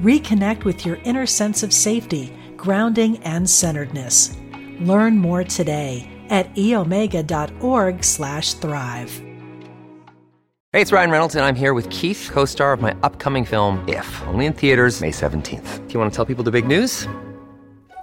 Reconnect with your inner sense of safety, grounding, and centeredness. Learn more today at eomega.org slash thrive. Hey, it's Ryan Reynolds, and I'm here with Keith, co-star of my upcoming film, If, only in theaters May 17th. Do you want to tell people the big news?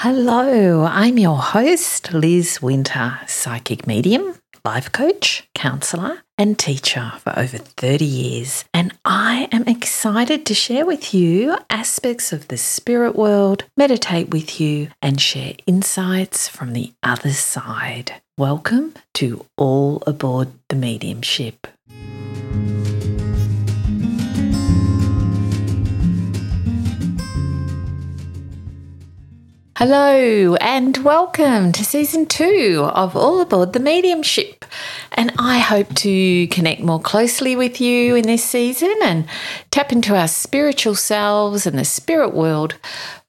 Hello, I'm your host, Liz Winter, psychic medium, life coach, counselor, and teacher for over 30 years. And I am excited to share with you aspects of the spirit world, meditate with you, and share insights from the other side. Welcome to All Aboard the Mediumship. Hello, and welcome to season two of All Aboard the Mediumship. And I hope to connect more closely with you in this season and tap into our spiritual selves and the spirit world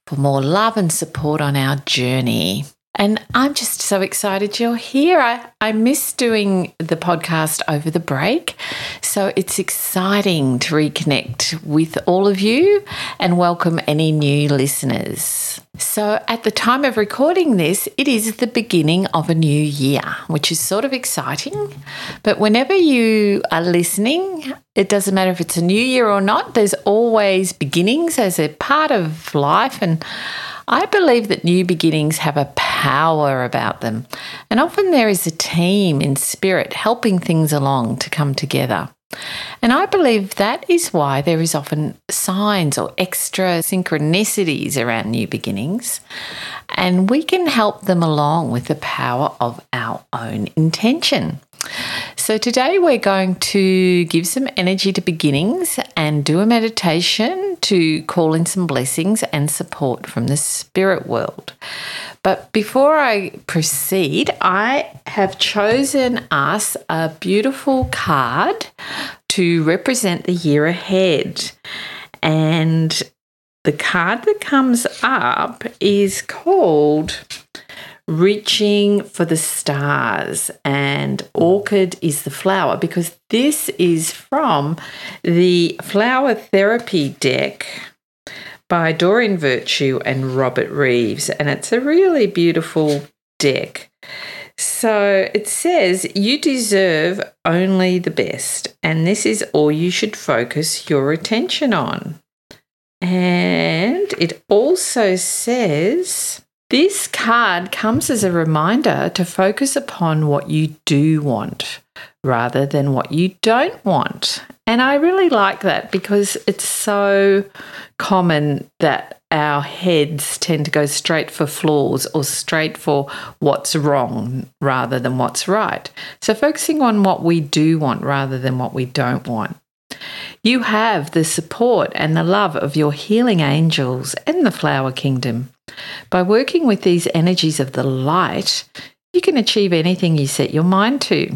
for more love and support on our journey. And I'm just so excited you're here. I, I miss doing the podcast over the break. So it's exciting to reconnect with all of you and welcome any new listeners. So, at the time of recording this, it is the beginning of a new year, which is sort of exciting. But whenever you are listening, it doesn't matter if it's a new year or not, there's always beginnings as a part of life. And I believe that new beginnings have a power about them. And often there is a team in spirit helping things along to come together. And I believe that is why there is often signs or extra synchronicities around new beginnings. And we can help them along with the power of our own intention. So, today we're going to give some energy to beginnings and do a meditation to call in some blessings and support from the spirit world. But before I proceed, I have chosen us a beautiful card to represent the year ahead. And the card that comes up is called reaching for the stars and orchid is the flower because this is from the flower therapy deck by Doreen Virtue and Robert Reeves and it's a really beautiful deck. So it says you deserve only the best and this is all you should focus your attention on. And it also says this card comes as a reminder to focus upon what you do want rather than what you don't want. And I really like that because it's so common that our heads tend to go straight for flaws or straight for what's wrong rather than what's right. So focusing on what we do want rather than what we don't want. You have the support and the love of your healing angels and the flower kingdom. By working with these energies of the light, you can achieve anything you set your mind to,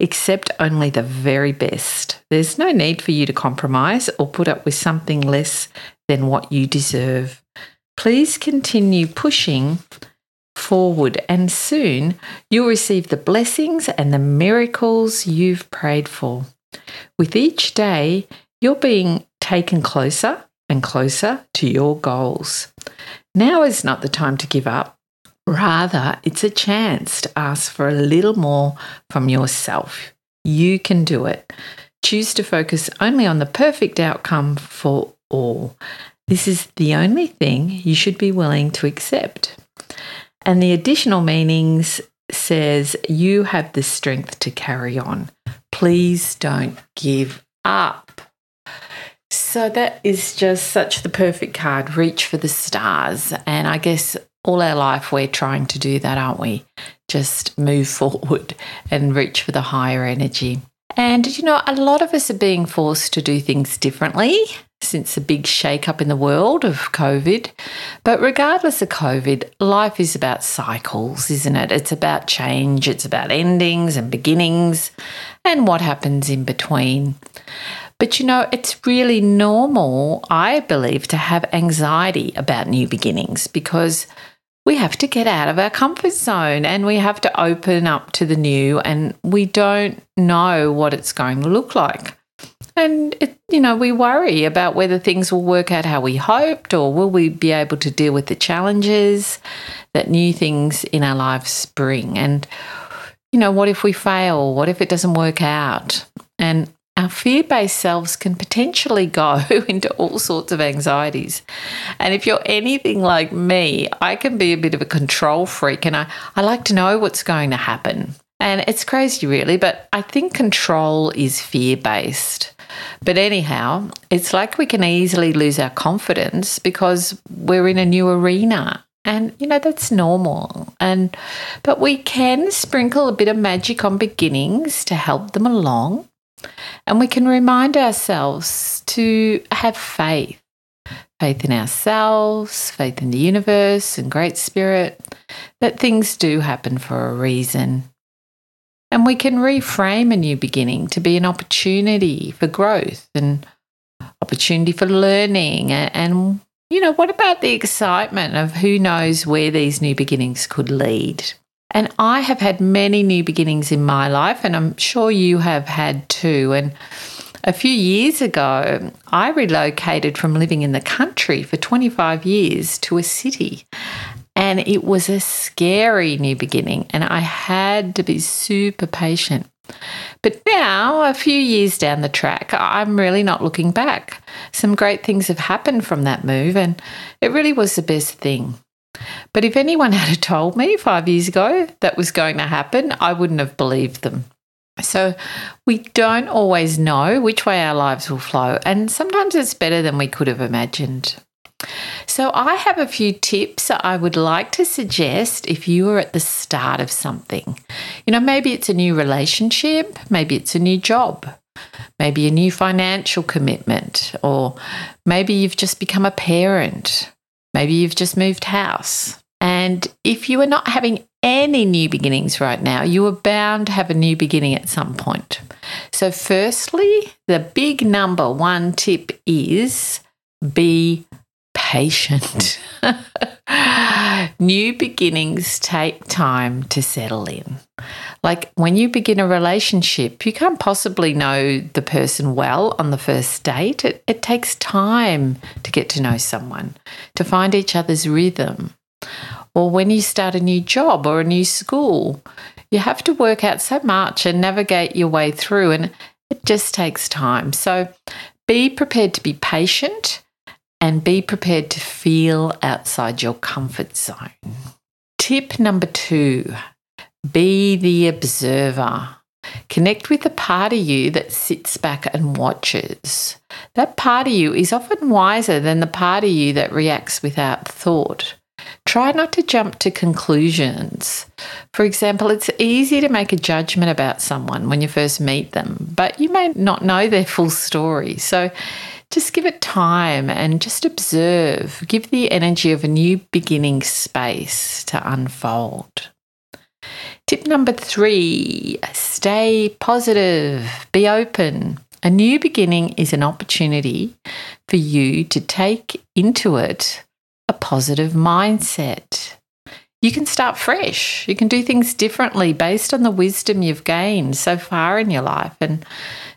accept only the very best. There's no need for you to compromise or put up with something less than what you deserve. Please continue pushing forward, and soon you'll receive the blessings and the miracles you've prayed for. With each day, you're being taken closer and closer to your goals. Now is not the time to give up. Rather, it's a chance to ask for a little more from yourself. You can do it. choose to focus only on the perfect outcome for all. This is the only thing you should be willing to accept. And the additional meanings says you have the strength to carry on. Please don't give up. So that is just such the perfect card. Reach for the stars. And I guess all our life we're trying to do that, aren't we? Just move forward and reach for the higher energy. And, you know, a lot of us are being forced to do things differently since the big shake up in the world of COVID. But regardless of COVID, life is about cycles, isn't it? It's about change, it's about endings and beginnings and what happens in between. But you know, it's really normal, I believe, to have anxiety about new beginnings because we have to get out of our comfort zone and we have to open up to the new and we don't know what it's going to look like. And, it, you know, we worry about whether things will work out how we hoped or will we be able to deal with the challenges that new things in our lives bring. And, you know, what if we fail? What if it doesn't work out? And our fear based selves can potentially go into all sorts of anxieties. And if you're anything like me, I can be a bit of a control freak and I, I like to know what's going to happen. And it's crazy, really, but I think control is fear based. But anyhow, it's like we can easily lose our confidence because we're in a new arena. And you know that's normal. And but we can sprinkle a bit of magic on beginnings to help them along. And we can remind ourselves to have faith faith in ourselves, faith in the universe and Great Spirit, that things do happen for a reason. And we can reframe a new beginning to be an opportunity for growth and opportunity for learning. And, you know, what about the excitement of who knows where these new beginnings could lead? And I have had many new beginnings in my life, and I'm sure you have had too. And a few years ago, I relocated from living in the country for 25 years to a city. And it was a scary new beginning, and I had to be super patient. But now, a few years down the track, I'm really not looking back. Some great things have happened from that move, and it really was the best thing. But if anyone had told me five years ago that was going to happen, I wouldn't have believed them. So we don't always know which way our lives will flow, and sometimes it's better than we could have imagined. So, I have a few tips I would like to suggest if you are at the start of something. You know, maybe it's a new relationship, maybe it's a new job, maybe a new financial commitment, or maybe you've just become a parent, maybe you've just moved house. And if you are not having any new beginnings right now, you are bound to have a new beginning at some point. So, firstly, the big number one tip is be patient. New beginnings take time to settle in. Like when you begin a relationship, you can't possibly know the person well on the first date. It, it takes time to get to know someone, to find each other's rhythm. Or when you start a new job or a new school, you have to work out so much and navigate your way through, and it just takes time. So be prepared to be patient and be prepared to feel outside your comfort zone. Tip number two be the observer. Connect with the part of you that sits back and watches. That part of you is often wiser than the part of you that reacts without thought. Try not to jump to conclusions. For example, it's easy to make a judgment about someone when you first meet them, but you may not know their full story. So just give it time and just observe. Give the energy of a new beginning space to unfold. Tip number three stay positive, be open. A new beginning is an opportunity for you to take into it a positive mindset. You can start fresh. You can do things differently based on the wisdom you've gained so far in your life. And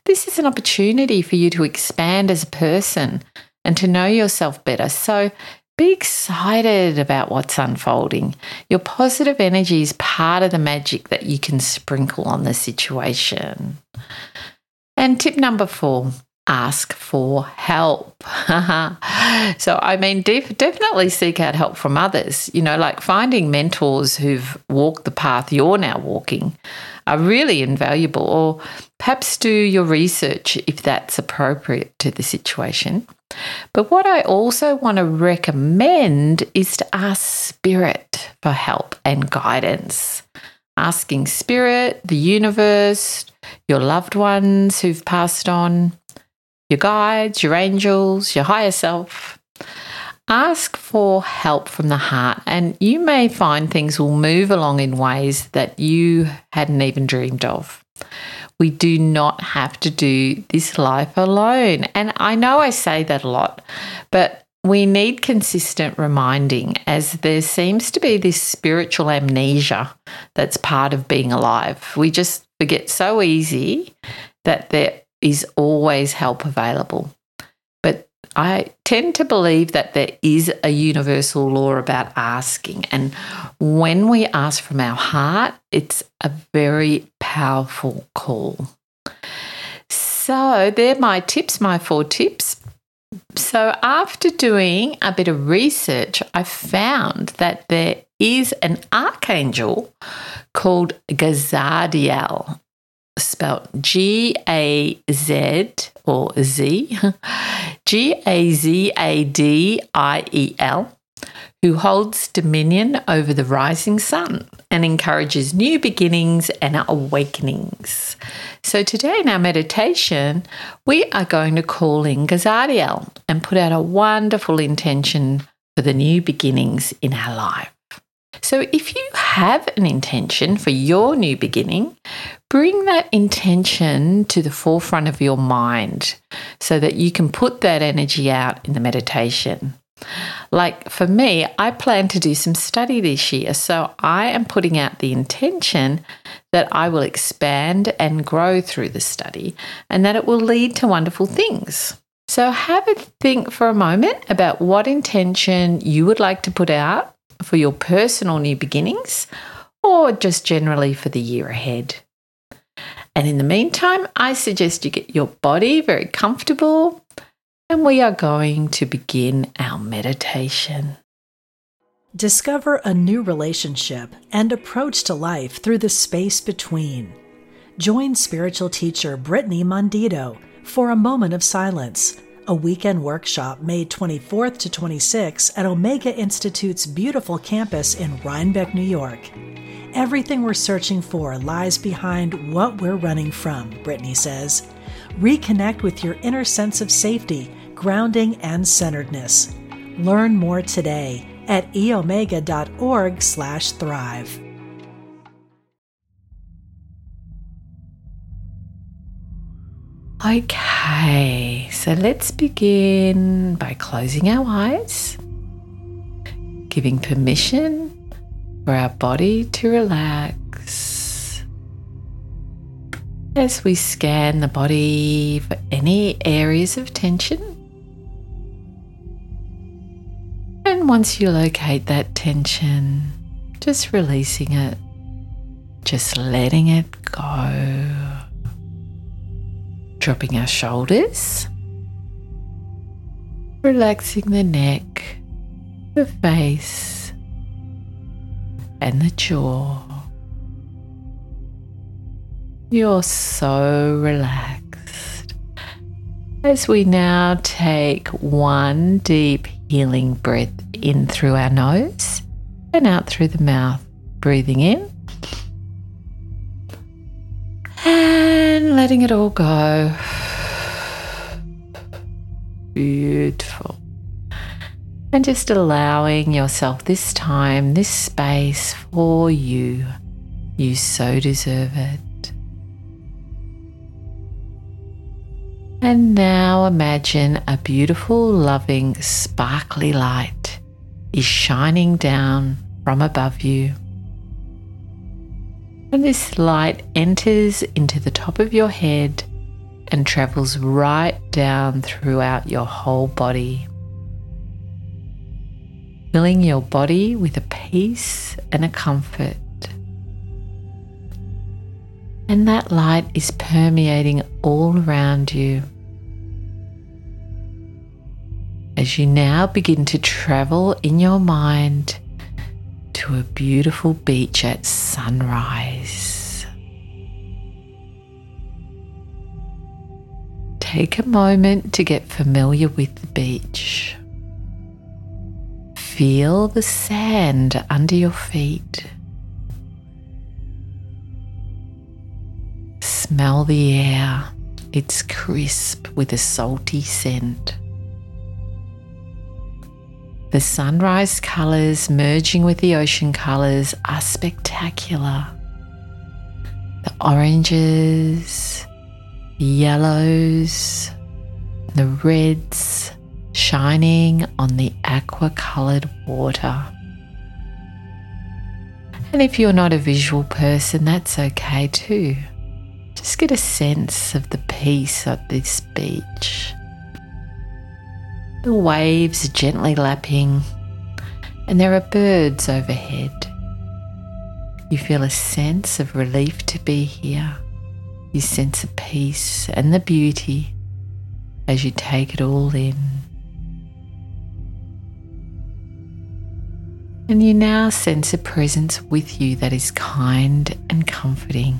this is an opportunity for you to expand as a person and to know yourself better. So be excited about what's unfolding. Your positive energy is part of the magic that you can sprinkle on the situation. And tip number four ask for help. so, I mean, def- definitely seek out help from others. You know, like finding mentors who've walked the path you're now walking are really invaluable, or perhaps do your research if that's appropriate to the situation. But what I also want to recommend is to ask Spirit for help and guidance. Asking Spirit, the universe, your loved ones who've passed on, your guides, your angels, your higher self. Ask for help from the heart, and you may find things will move along in ways that you hadn't even dreamed of. We do not have to do this life alone. And I know I say that a lot, but we need consistent reminding as there seems to be this spiritual amnesia that's part of being alive. We just forget so easy that there is always help available. But I tend to believe that there is a universal law about asking. And when we ask from our heart, it's a very powerful call. So, they're my tips, my four tips. So, after doing a bit of research, I found that there is an archangel called Gazadiel spelled G A Z or Z, G A Z A D I E L, who holds dominion over the rising sun and encourages new beginnings and awakenings. So, today in our meditation, we are going to call in Gazadiel and put out a wonderful intention for the new beginnings in our life. So, if you have an intention for your new beginning, bring that intention to the forefront of your mind so that you can put that energy out in the meditation. Like for me, I plan to do some study this year, so I am putting out the intention that I will expand and grow through the study and that it will lead to wonderful things. So, have a think for a moment about what intention you would like to put out for your personal new beginnings or just generally for the year ahead. And in the meantime, I suggest you get your body very comfortable and we are going to begin our meditation. Discover a new relationship and approach to life through the space between. Join spiritual teacher Brittany Mondito for a moment of silence a weekend workshop May 24th to 26th at Omega Institute's beautiful campus in Rhinebeck, New York. Everything we're searching for lies behind what we're running from, Brittany says. Reconnect with your inner sense of safety, grounding, and centeredness. Learn more today at eomega.org/thrive. Okay, so let's begin by closing our eyes, giving permission for our body to relax as we scan the body for any areas of tension. And once you locate that tension, just releasing it, just letting it go dropping our shoulders, relaxing the neck, the face, and the jaw. You're so relaxed. As we now take one deep healing breath in through our nose and out through the mouth, breathing in and letting it all go. Beautiful. And just allowing yourself this time, this space for you. You so deserve it. And now imagine a beautiful, loving, sparkly light is shining down from above you and this light enters into the top of your head and travels right down throughout your whole body, filling your body with a peace and a comfort. And that light is permeating all around you. As you now begin to travel in your mind to a beautiful beach at sunrise. Take a moment to get familiar with the beach. Feel the sand under your feet. Smell the air. It's crisp with a salty scent. The sunrise colours merging with the ocean colours are spectacular. The oranges, the yellows, the reds shining on the aqua coloured water. And if you're not a visual person, that's okay too. Just get a sense of the peace at this beach. The waves are gently lapping, and there are birds overhead. You feel a sense of relief to be here. You sense the peace and the beauty as you take it all in. And you now sense a presence with you that is kind and comforting.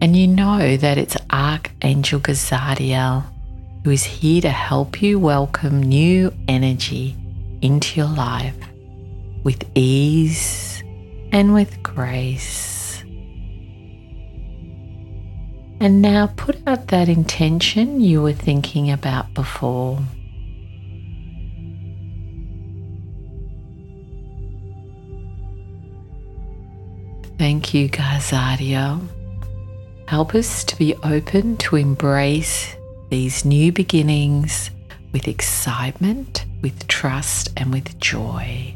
And you know that it's Archangel Gazadiel who is here to help you welcome new energy into your life with ease and with grace. And now put out that intention you were thinking about before. Thank you, Gazadiel. Help us to be open to embrace these new beginnings with excitement, with trust, and with joy.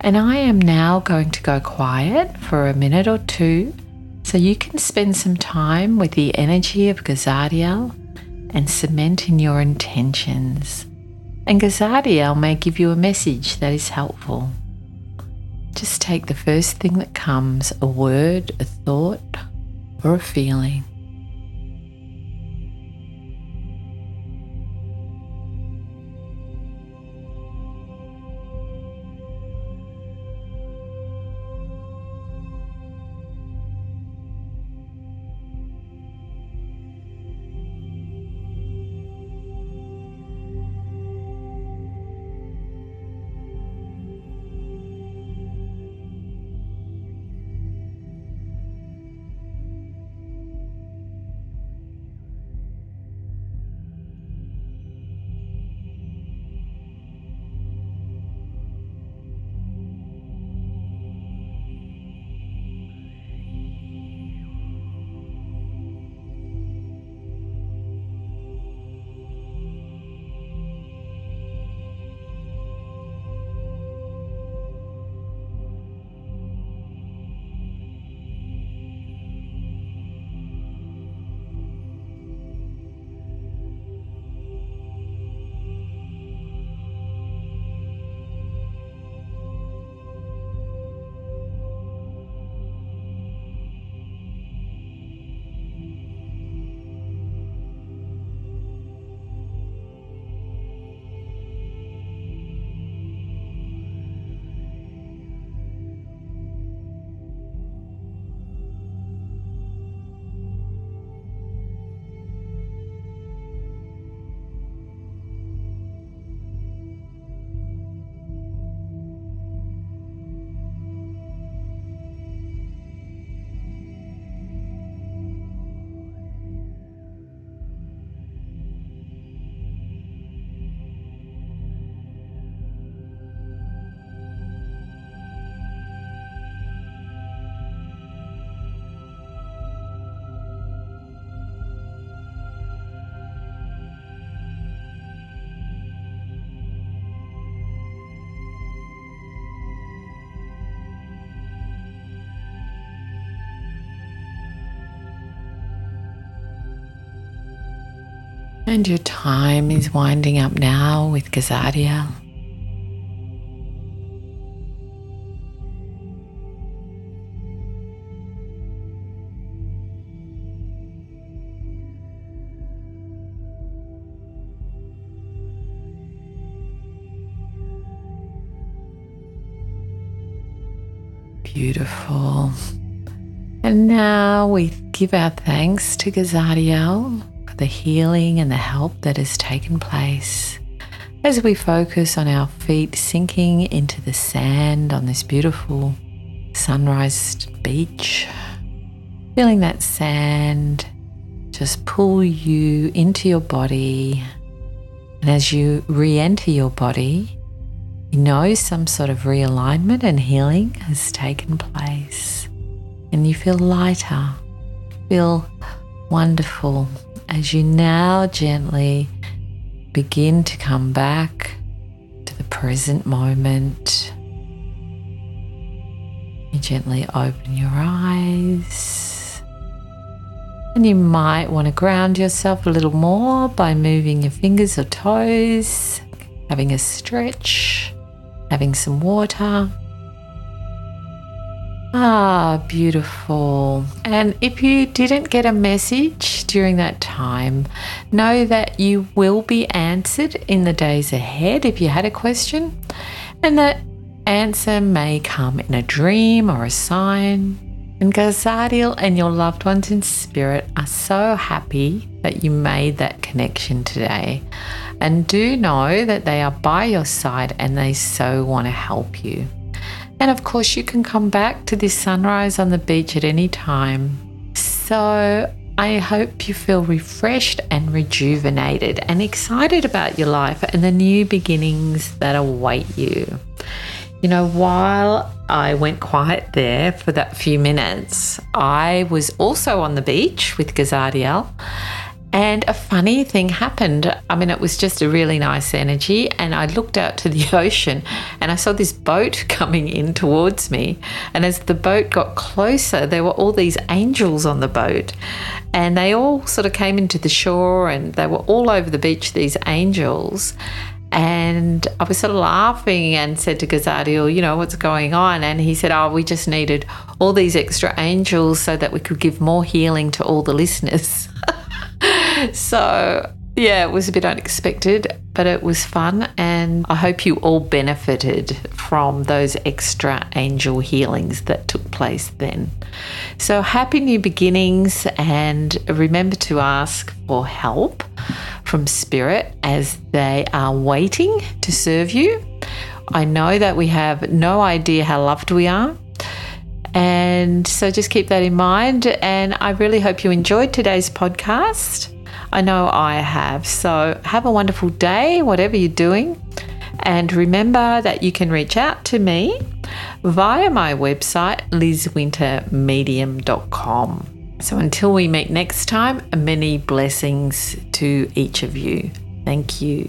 And I am now going to go quiet for a minute or two so you can spend some time with the energy of Gazadiel and cement in your intentions. And Gazadiel may give you a message that is helpful. Just take the first thing that comes a word, a thought, or a feeling. And your time is winding up now with Gazadiel. Beautiful. And now we give our thanks to Gazadiel the healing and the help that has taken place as we focus on our feet sinking into the sand on this beautiful sunrise beach. Feeling that sand just pull you into your body. And as you re enter your body, you know some sort of realignment and healing has taken place. And you feel lighter, feel wonderful as you now gently begin to come back to the present moment. You gently open your eyes. And you might want to ground yourself a little more by moving your fingers or toes, having a stretch, having some water. Ah, beautiful. And if you didn't get a message during that time, know that you will be answered in the days ahead if you had a question, and that answer may come in a dream or a sign. And Gazadiel and your loved ones in spirit are so happy that you made that connection today. And do know that they are by your side and they so want to help you. And of course, you can come back to this sunrise on the beach at any time. So I hope you feel refreshed and rejuvenated and excited about your life and the new beginnings that await you. You know, while I went quiet there for that few minutes, I was also on the beach with Gazadiel and a funny thing happened. I mean, it was just a really nice energy. And I looked out to the ocean and I saw this boat coming in towards me. And as the boat got closer, there were all these angels on the boat. And they all sort of came into the shore and they were all over the beach, these angels. And I was sort of laughing and said to Gazadiel, oh, you know, what's going on? And he said, oh, we just needed all these extra angels so that we could give more healing to all the listeners. so, yeah, it was a bit unexpected, but it was fun. And I hope you all benefited from those extra angel healings that took place then. So, happy new beginnings. And remember to ask for help from Spirit as they are waiting to serve you. I know that we have no idea how loved we are. And so just keep that in mind. And I really hope you enjoyed today's podcast. I know I have. So have a wonderful day, whatever you're doing. And remember that you can reach out to me via my website, lizwintermedium.com. So until we meet next time, many blessings to each of you. Thank you.